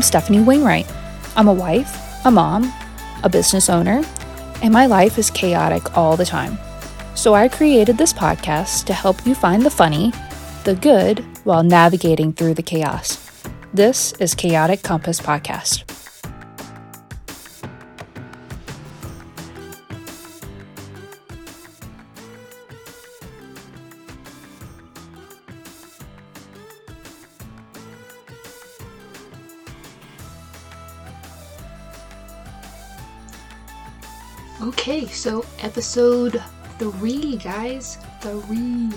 I'm Stephanie Wainwright. I'm a wife, a mom, a business owner, and my life is chaotic all the time. So I created this podcast to help you find the funny, the good, while navigating through the chaos. This is Chaotic Compass Podcast. Okay, so episode three, guys. Three.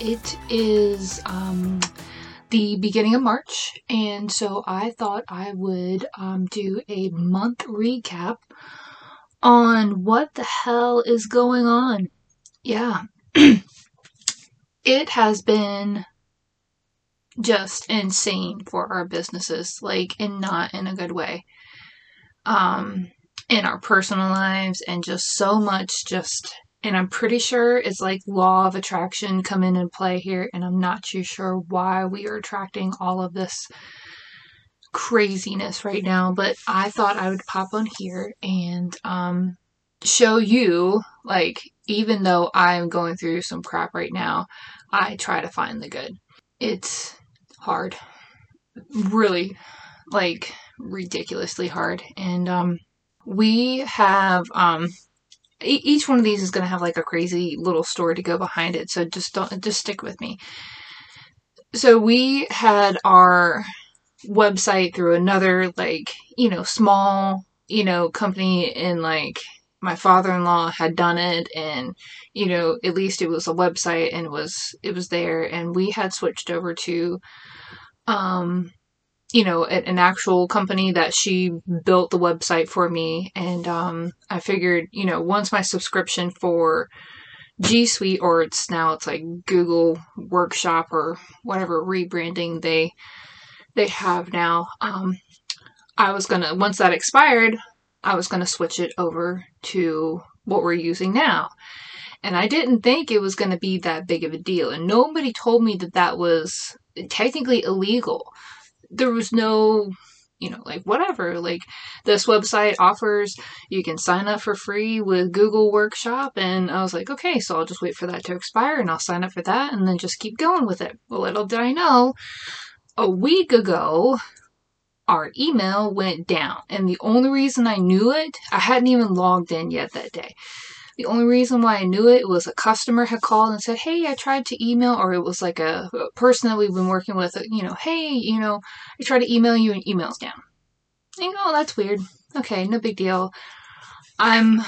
It is um the beginning of March, and so I thought I would um do a month recap on what the hell is going on. Yeah. it has been just insane for our businesses, like and not in a good way. Um in our personal lives and just so much just and I'm pretty sure it's like law of attraction come in and play here and I'm not too sure why we are attracting all of this craziness right now but I thought I would pop on here and um show you like even though I'm going through some crap right now I try to find the good. It's hard. Really like ridiculously hard and um we have um each one of these is going to have like a crazy little story to go behind it so just don't just stick with me. So we had our website through another like you know small you know company and like my father-in-law had done it and you know at least it was a website and it was it was there and we had switched over to um you know, an actual company that she built the website for me. And um, I figured, you know, once my subscription for G Suite, or it's now it's like Google Workshop or whatever rebranding they they have now, um, I was gonna once that expired, I was gonna switch it over to what we're using now. And I didn't think it was going to be that big of a deal. And nobody told me that that was technically illegal there was no you know, like whatever. Like this website offers you can sign up for free with Google Workshop and I was like, okay, so I'll just wait for that to expire and I'll sign up for that and then just keep going with it. Well, little did I know, a week ago our email went down and the only reason I knew it, I hadn't even logged in yet that day. The only reason why I knew it was a customer had called and said, Hey, I tried to email, or it was like a, a person that we've been working with, uh, you know, Hey, you know, I tried to email you and email's down. And go, oh, that's weird. Okay, no big deal. I'm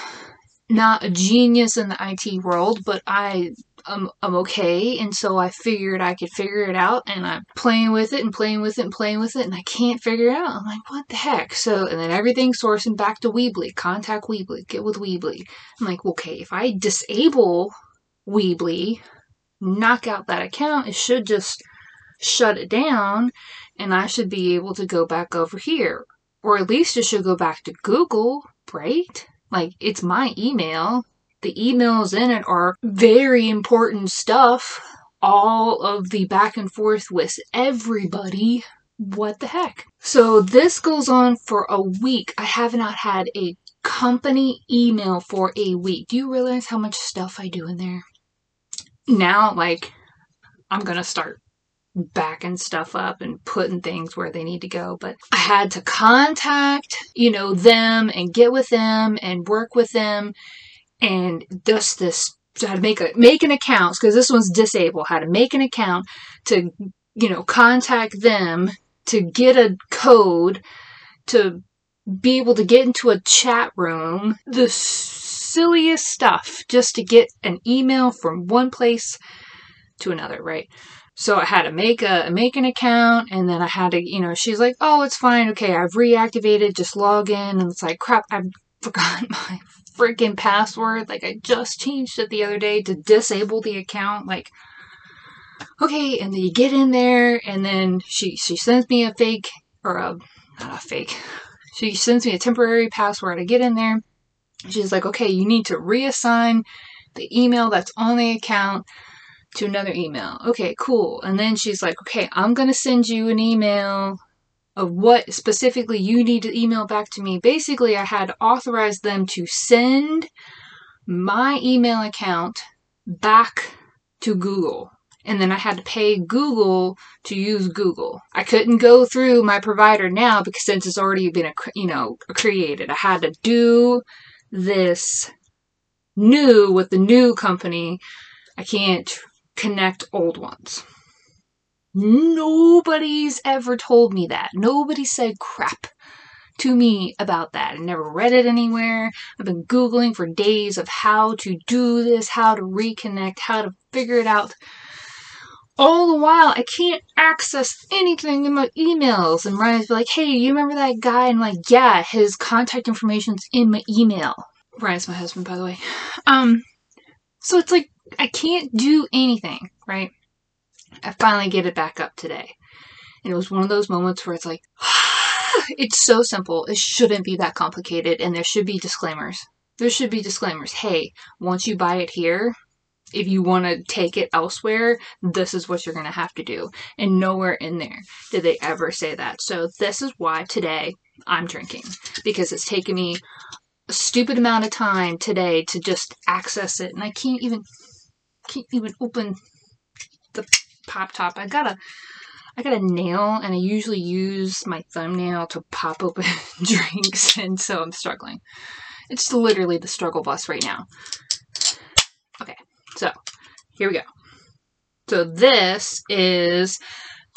not a genius in the IT world, but I I'm, I'm okay. And so I figured I could figure it out and I'm playing with it and playing with it and playing with it and I can't figure it out. I'm like, what the heck? So, and then everything's sourcing back to Weebly. Contact Weebly. Get with Weebly. I'm like, okay, if I disable Weebly, knock out that account, it should just shut it down and I should be able to go back over here. Or at least it should go back to Google, right? Like, it's my email the emails in it are very important stuff. All of the back and forth with everybody. What the heck? So this goes on for a week. I have not had a company email for a week. Do you realize how much stuff I do in there? Now, like, I'm gonna start backing stuff up and putting things where they need to go. But I had to contact, you know, them and get with them and work with them and just this how to make a make an account because this one's disabled how to make an account to you know contact them to get a code to be able to get into a chat room the silliest stuff just to get an email from one place to another right so I had to make a make an account and then I had to, you know, she's like, "Oh, it's fine. Okay, I've reactivated. Just log in." And it's like, "Crap, I've forgotten my freaking password. Like, I just changed it the other day to disable the account. Like, okay, and then you get in there, and then she she sends me a fake or a not a fake. She sends me a temporary password. I get in there. She's like, okay, you need to reassign the email that's on the account to another email. Okay, cool. And then she's like, okay, I'm gonna send you an email of what specifically you need to email back to me. Basically, I had authorized them to send my email account back to Google. And then I had to pay Google to use Google. I couldn't go through my provider now because since it's already been, you know, created, I had to do this new with the new company. I can't connect old ones. Nobody's ever told me that. Nobody said crap to me about that. I never read it anywhere. I've been Googling for days of how to do this, how to reconnect, how to figure it out. All the while, I can't access anything in my emails. And Ryan's like, hey, you remember that guy? And I'm like, yeah, his contact information's in my email. Ryan's my husband, by the way. Um, so it's like, I can't do anything, right? I finally get it back up today. And it was one of those moments where it's like, it's so simple. It shouldn't be that complicated. And there should be disclaimers. There should be disclaimers. Hey, once you buy it here, if you want to take it elsewhere, this is what you're going to have to do. And nowhere in there did they ever say that. So this is why today I'm drinking because it's taken me a stupid amount of time today to just access it and I can't even can't even open pop top. I got a I got a nail and I usually use my thumbnail to pop open drinks and so I'm struggling. It's literally the struggle bus right now. Okay, so here we go. So this is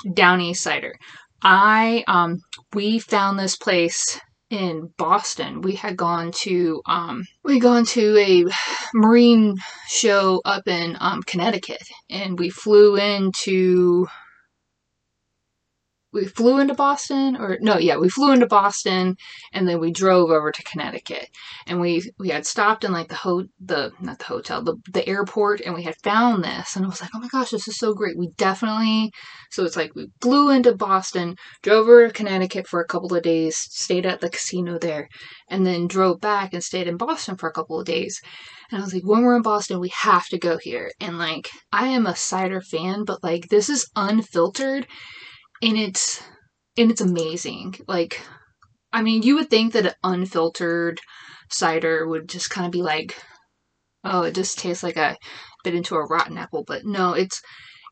Downeast cider. I um we found this place in Boston. We had gone to um, we had gone to a marine show up in um, Connecticut, and we flew into we flew into Boston or no, yeah, we flew into Boston and then we drove over to Connecticut. And we we had stopped in like the ho the not the hotel, the the airport and we had found this and I was like, "Oh my gosh, this is so great. We definitely So it's like we flew into Boston, drove over to Connecticut for a couple of days, stayed at the casino there, and then drove back and stayed in Boston for a couple of days. And I was like, when we're in Boston, we have to go here. And like, I am a cider fan, but like, this is unfiltered and it's and it's amazing. Like, I mean, you would think that an unfiltered cider would just kind of be like, oh, it just tastes like a bit into a rotten apple, but no, it's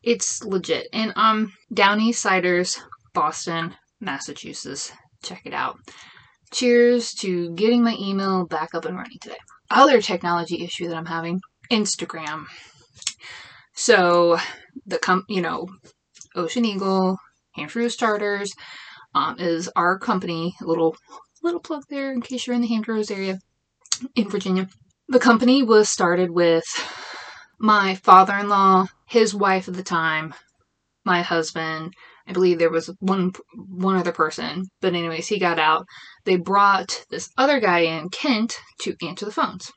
it's legit. And um, Downeast Ciders, Boston, Massachusetts. Check it out. Cheers to getting my email back up and running today. Other technology issue that I'm having: Instagram. So the com, you know, Ocean Eagle Hampshire Starters um, is our company. A little little plug there in case you're in the Hampshire area in Virginia. The company was started with my father-in-law, his wife at the time, my husband. I believe there was one one other person, but anyways, he got out. They brought this other guy in, Kent, to answer the phones.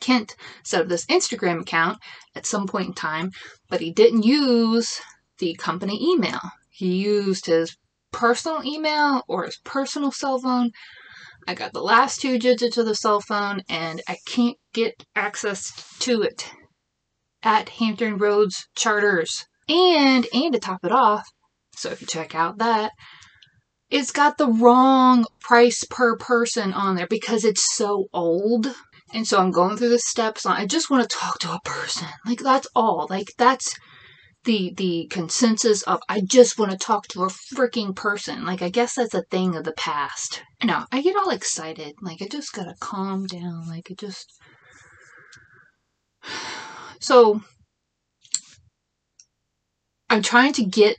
Kent set up this Instagram account at some point in time, but he didn't use the company email he used his personal email or his personal cell phone. I got the last two digits of the cell phone and I can't get access to it at Hampton Roads Charters. And and to top it off, so if you check out that, it's got the wrong price per person on there because it's so old. And so I'm going through the steps on I just want to talk to a person. Like that's all. Like that's the the consensus of I just want to talk to a freaking person. Like I guess that's a thing of the past. No, I get all excited. Like I just gotta calm down. Like it just so I'm trying to get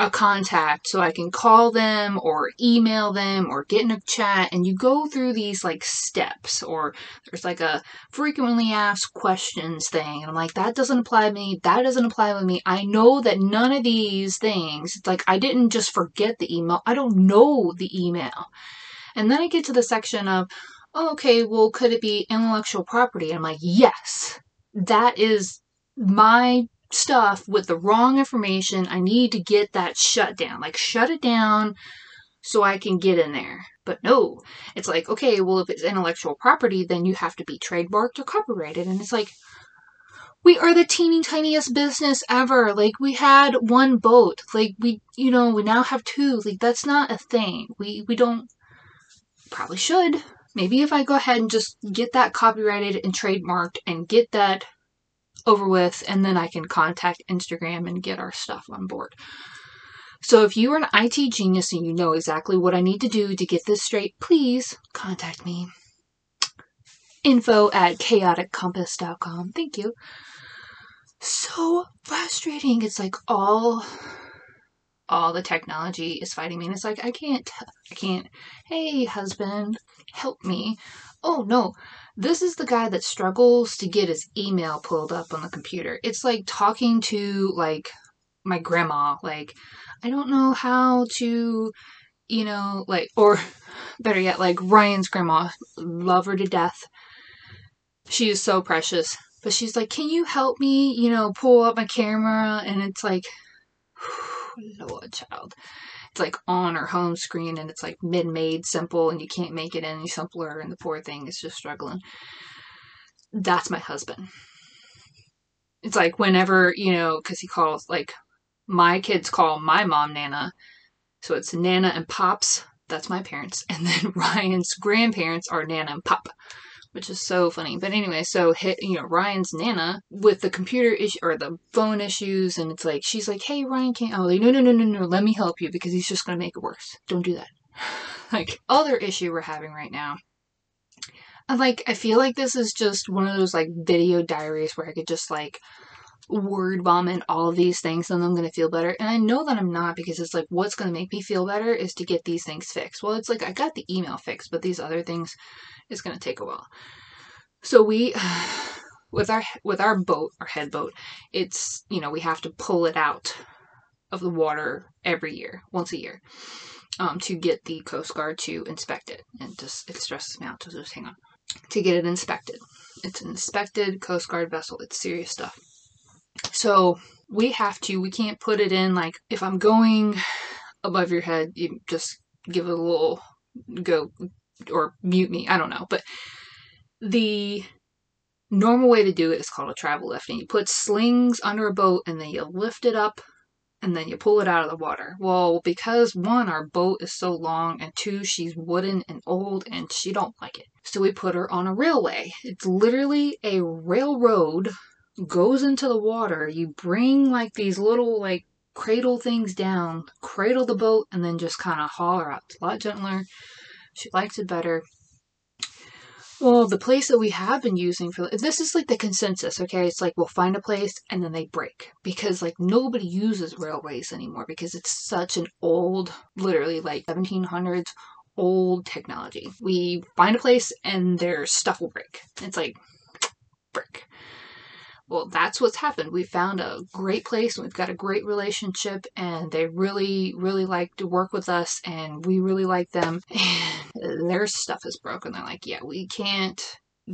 a contact so I can call them or email them or get in a chat and you go through these like steps or there's like a frequently asked questions thing and I'm like that doesn't apply to me. That doesn't apply to me. I know that none of these things it's like I didn't just forget the email. I don't know the email. And then I get to the section of okay well could it be intellectual property? I'm like yes. That is my stuff with the wrong information. I need to get that shut down. Like, shut it down so I can get in there. But no, it's like, okay, well, if it's intellectual property, then you have to be trademarked or copyrighted. And it's like, we are the teeny tiniest business ever. Like we had one boat. Like we, you know, we now have two. Like that's not a thing. We we don't probably should. Maybe if I go ahead and just get that copyrighted and trademarked and get that over with, and then I can contact Instagram and get our stuff on board. So if you are an IT genius and you know exactly what I need to do to get this straight, please contact me. Info at chaoticcompass.com. Thank you. So frustrating. It's like all all the technology is fighting me and it's like I can't I can't hey husband help me oh no this is the guy that struggles to get his email pulled up on the computer. It's like talking to like my grandma like I don't know how to you know like or better yet like Ryan's grandma love her to death. She is so precious. But she's like can you help me you know pull up my camera? And it's like Lord, child. It's like on or home screen and it's like mid made simple and you can't make it any simpler and the poor thing is just struggling. That's my husband. It's like whenever, you know, because he calls, like, my kids call my mom Nana. So it's Nana and Pops. That's my parents. And then Ryan's grandparents are Nana and Pop which is so funny. But anyway, so hit, you know Ryan's Nana with the computer issue or the phone issues, and it's like she's like, "Hey, Ryan, can't." Oh, like, no, no, no, no, no. Let me help you because he's just gonna make it worse. Don't do that. like other issue we're having right now. And like, I feel like this is just one of those like video diaries where I could just like word vomit all of these things and I'm going to feel better. And I know that I'm not because it's like, what's going to make me feel better is to get these things fixed. Well, it's like, I got the email fixed, but these other things is going to take a while. So we, with our, with our boat, our head boat, it's, you know, we have to pull it out of the water every year, once a year. Um, to get the Coast Guard to inspect it. And just it stresses me out, so just hang on. To get it inspected. It's an inspected Coast Guard vessel. It's serious stuff. So we have to, we can't put it in like if I'm going above your head, you just give it a little go or mute me. I don't know. But the normal way to do it is called a travel lift. And you put slings under a boat and then you lift it up and then you pull it out of the water. Well, because one, our boat is so long, and two, she's wooden and old and she don't like it. So we put her on a railway. It's literally a railroad goes into the water. You bring like these little like cradle things down, cradle the boat, and then just kind of haul her out. It's a lot gentler. She likes it better. Well, the place that we have been using for this is like the consensus, okay? It's like we'll find a place and then they break because like nobody uses railways anymore because it's such an old, literally like 1700s old technology. We find a place and their stuff will break. It's like brick. Well, that's what's happened. We found a great place and we've got a great relationship and they really, really like to work with us and we really like them. And their stuff is broken. They're like, yeah, we can't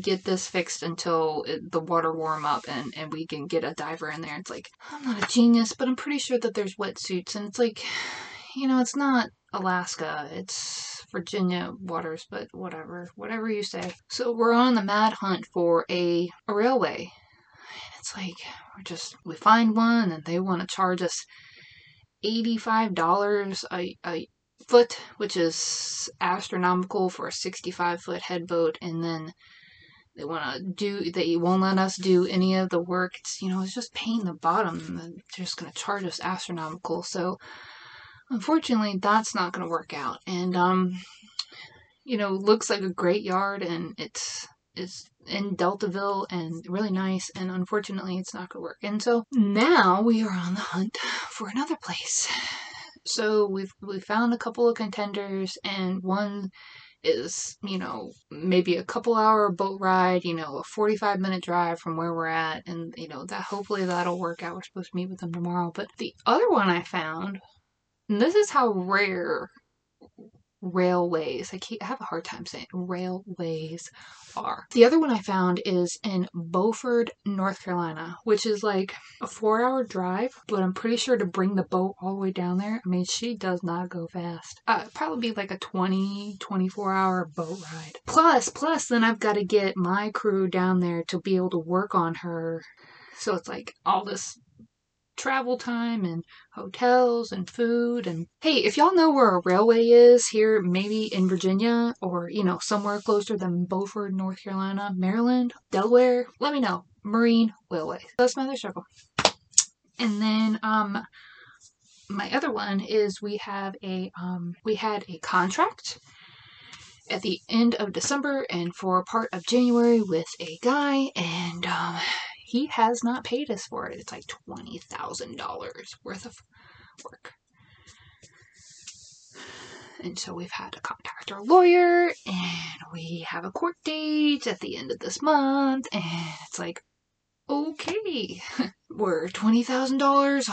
get this fixed until it, the water warm up and, and we can get a diver in there. It's like, I'm not a genius, but I'm pretty sure that there's wetsuits. And it's like, you know, it's not Alaska. It's Virginia waters, but whatever, whatever you say. So we're on the mad hunt for a, a railway it's like we're just we find one and they want to charge us $85 a, a foot, which is astronomical for a 65 foot headboat, and then they want to do they won't let us do any of the work. It's you know it's just paying the bottom, they're just going to charge us astronomical. So unfortunately, that's not going to work out. And um, you know, looks like a great yard, and it's it's in Deltaville and really nice, and unfortunately, it's not going to work. And so now we are on the hunt for another place. So we've we found a couple of contenders, and one is you know maybe a couple hour boat ride, you know, a forty five minute drive from where we're at, and you know that hopefully that'll work out. We're supposed to meet with them tomorrow, but the other one I found, and this is how rare railways. I, I have a hard time saying railways are. The other one I found is in Beaufort, North Carolina, which is like a four hour drive, but I'm pretty sure to bring the boat all the way down there, I mean, she does not go fast. Uh, probably be like a 20, 24 hour boat ride. Plus, plus, then I've got to get my crew down there to be able to work on her So it's like all this travel time and hotels and food and hey if y'all know where a railway is here maybe in virginia or you know somewhere closer than beaufort north carolina maryland delaware let me know. Marine railway. That's my other circle and then um my other one is we have a um we had a contract at the end of December and for part of January with a guy, and um, he has not paid us for it. It's like $20,000 worth of work. And so we've had to contact our lawyer, and we have a court date at the end of this month, and it's like, okay, we're $20,000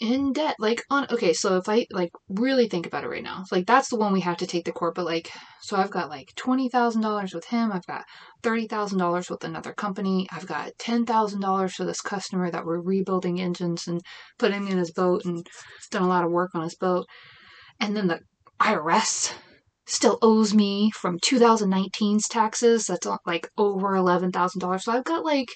in debt. Like, on, okay, so if I, like, really think about it right now, like, that's the one we have to take the court, but, like, so I've got, like, $20,000 with him, I've got $30,000 with another company, I've got $10,000 for this customer that we're rebuilding engines and putting in his boat and done a lot of work on his boat, and then the IRS still owes me from 2019's taxes, that's, like, over $11,000, so I've got, like,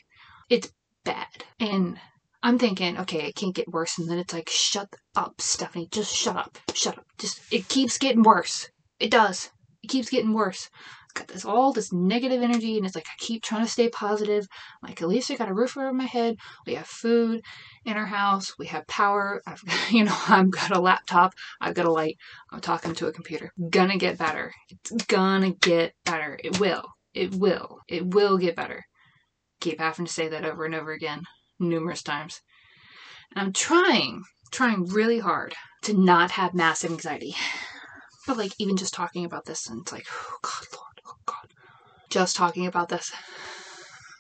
it's bad. And I'm thinking, okay, it can't get worse. And then it's like, shut up, Stephanie. Just shut up. Shut up. Just, it keeps getting worse. It does. It keeps getting worse. Got this all this negative energy, and it's like I keep trying to stay positive. Like at least I got a roof over my head. We have food in our house. We have power. I've you know I've got a laptop. I've got a light. I'm talking to a computer. Gonna get better. It's gonna get better. It will. It will. It will get better keep having to say that over and over again numerous times. And I'm trying, trying really hard to not have massive anxiety. But like even just talking about this and it's like, oh God, Lord, oh God. Just talking about this.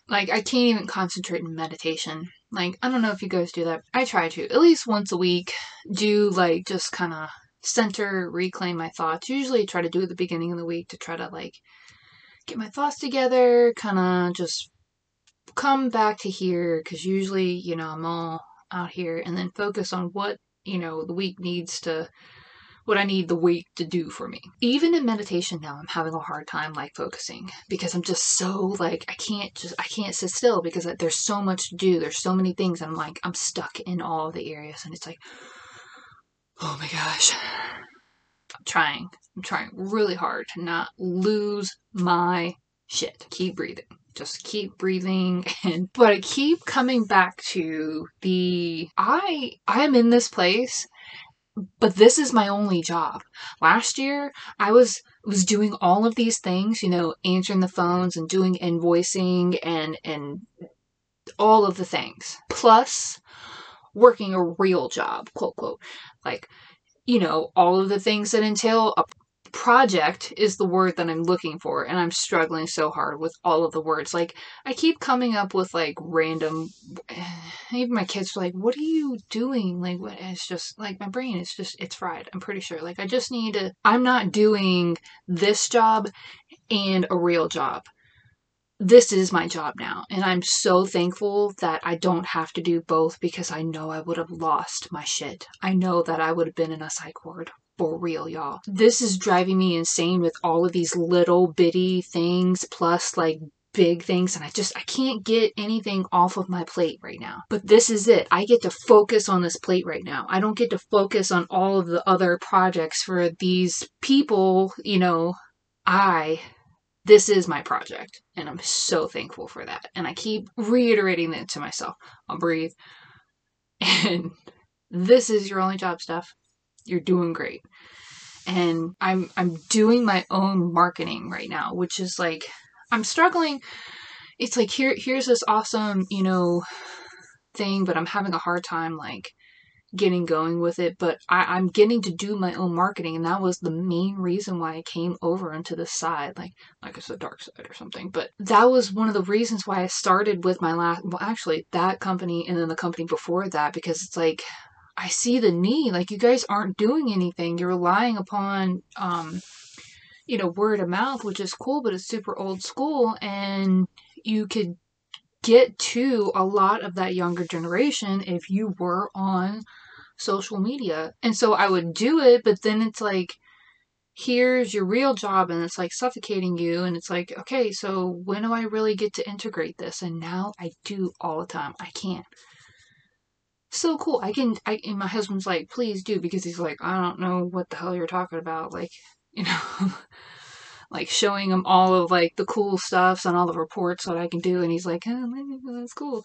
Like I can't even concentrate in meditation. Like, I don't know if you guys do that. I try to. At least once a week, do like just kinda center, reclaim my thoughts. Usually try to do at the beginning of the week to try to like get my thoughts together, kinda just come back to here because usually, you know, I'm all out here and then focus on what, you know, the week needs to, what I need the week to do for me. Even in meditation now, I'm having a hard time like focusing because I'm just so like, I can't just, I can't sit still because there's so much to do. There's so many things. I'm like, I'm stuck in all the areas and it's like, oh my gosh. I'm trying. I'm trying really hard to not lose my shit. Keep breathing just keep breathing and but I keep coming back to the I I'm in this place but this is my only job. Last year I was was doing all of these things, you know, answering the phones and doing invoicing and and all of the things. Plus working a real job, quote quote. Like, you know, all of the things that entail project is the word that I'm looking for, and I'm struggling so hard with all of the words. Like, I keep coming up with like random. Even my kids are like, "What are you doing?" Like, what? It's just like my brain is just it's fried. I'm pretty sure. Like, I just need to. I'm not doing this job and a real job. This is my job now, and I'm so thankful that I don't have to do both because I know I would have lost my shit. I know that I would have been in a psych ward for real, y'all. This is driving me insane with all of these little bitty things plus like big things and I just I can't get anything off of my plate right now. But this is it. I get to focus on this plate right now. I don't get to focus on all of the other projects for these people, you know, I this is my project and I'm so thankful for that. And I keep reiterating that to myself. I'll breathe. And this is your only job stuff you're doing great. And I'm I'm doing my own marketing right now, which is like I'm struggling. It's like here here's this awesome, you know, thing, but I'm having a hard time like getting going with it. But I, I'm getting to do my own marketing, and that was the main reason why I came over into this side, like like it's the dark side or something. But that was one of the reasons why I started with my last well actually that company and then the company before that, because it's like I see the need. Like you guys aren't doing anything. You're relying upon um you know, word of mouth, which is cool, but it's super old school and you could get to a lot of that younger generation if you were on social media. And so I would do it, but then it's like here's your real job and it's like suffocating you and it's like okay so when do i really get to integrate this and now i do all the time i can't so cool. I can i and my husband's like please do because he's like i don't know what the hell you're talking about like you know like showing him all of like the cool stuffs and all the reports that i can do and he's like oh, that's cool.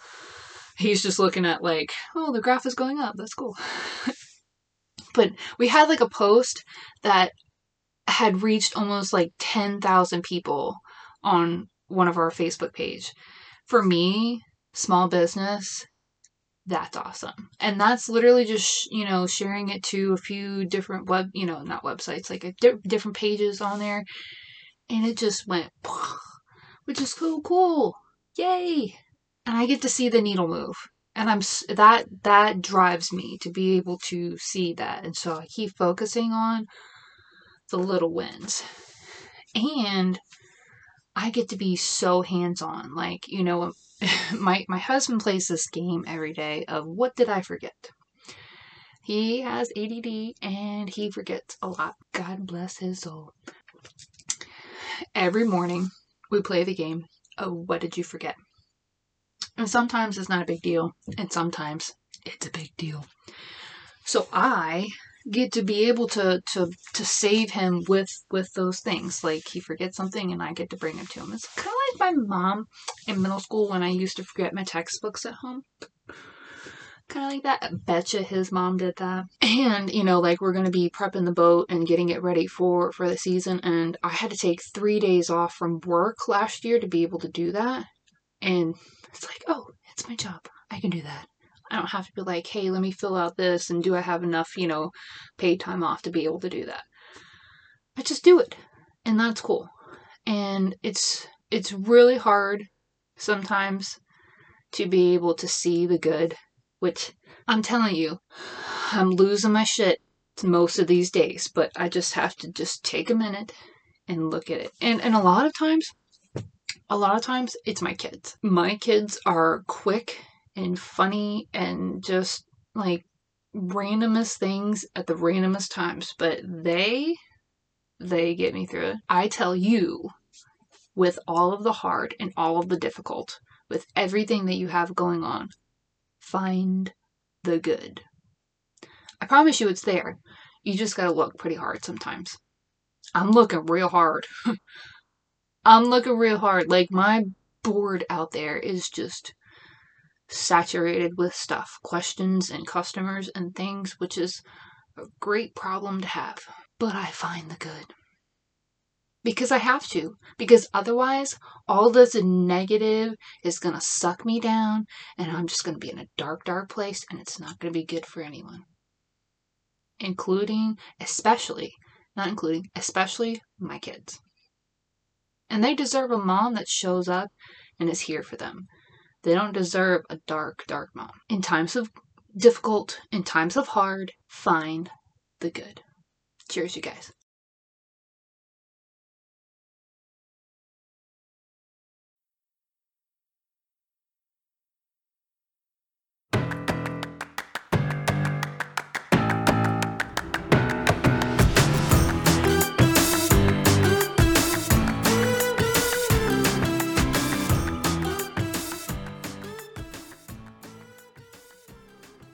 He's just looking at like oh the graph is going up. That's cool. But we had like a post that had reached almost like 10,000 people on one of our Facebook page. For me, small business, that's awesome. And that's literally just, you know, sharing it to a few different web, you know, not websites, like uh, di- different pages on there. And it just went, which is so cool. Yay. And I get to see the needle move. And I'm that that drives me to be able to see that. And so I keep focusing on the little wins. And I get to be so hands-on. Like, you know, my my husband plays this game every day of what did I forget? He has ADD and he forgets a lot. God bless his soul. Every morning we play the game of what did you forget? And sometimes it's not a big deal, and sometimes it's a big deal. So I get to be able to to to save him with with those things. Like he forgets something and I get to bring it to him. It's kind of like my mom in middle school when I used to forget my textbooks at home. Kind of like that. I betcha his mom did that. And you know, like we're gonna be prepping the boat and getting it ready for for the season. And I had to take three days off from work last year to be able to do that. And it's like, oh, it's my job. I can do that. I don't have to be like, hey, let me fill out this and do I have enough, you know, paid time off to be able to do that. I just do it. And that's cool. And it's it's really hard sometimes to be able to see the good, which I'm telling you, I'm losing my shit most of these days, but I just have to just take a minute and look at it. And and a lot of times a lot of times it's my kids. My kids are quick and funny and just like randomest things at the randomest times, but they they get me through it. I tell you with all of the hard and all of the difficult, with everything that you have going on, find the good. I promise you it's there. You just gotta look pretty hard sometimes. I'm looking real hard. I'm looking real hard. Like my board out there is just saturated with stuff, questions and customers and things, which is a great problem to have. But I find the good. Because I have to. Because otherwise, all this negative is going to suck me down, and I'm just going to be in a dark, dark place, and it's not going to be good for anyone. Including, especially, not including, especially my kids. And they deserve a mom that shows up and is here for them. They don't deserve a dark, dark mom. In times of difficult, in times of hard, find the good. Cheers, you guys.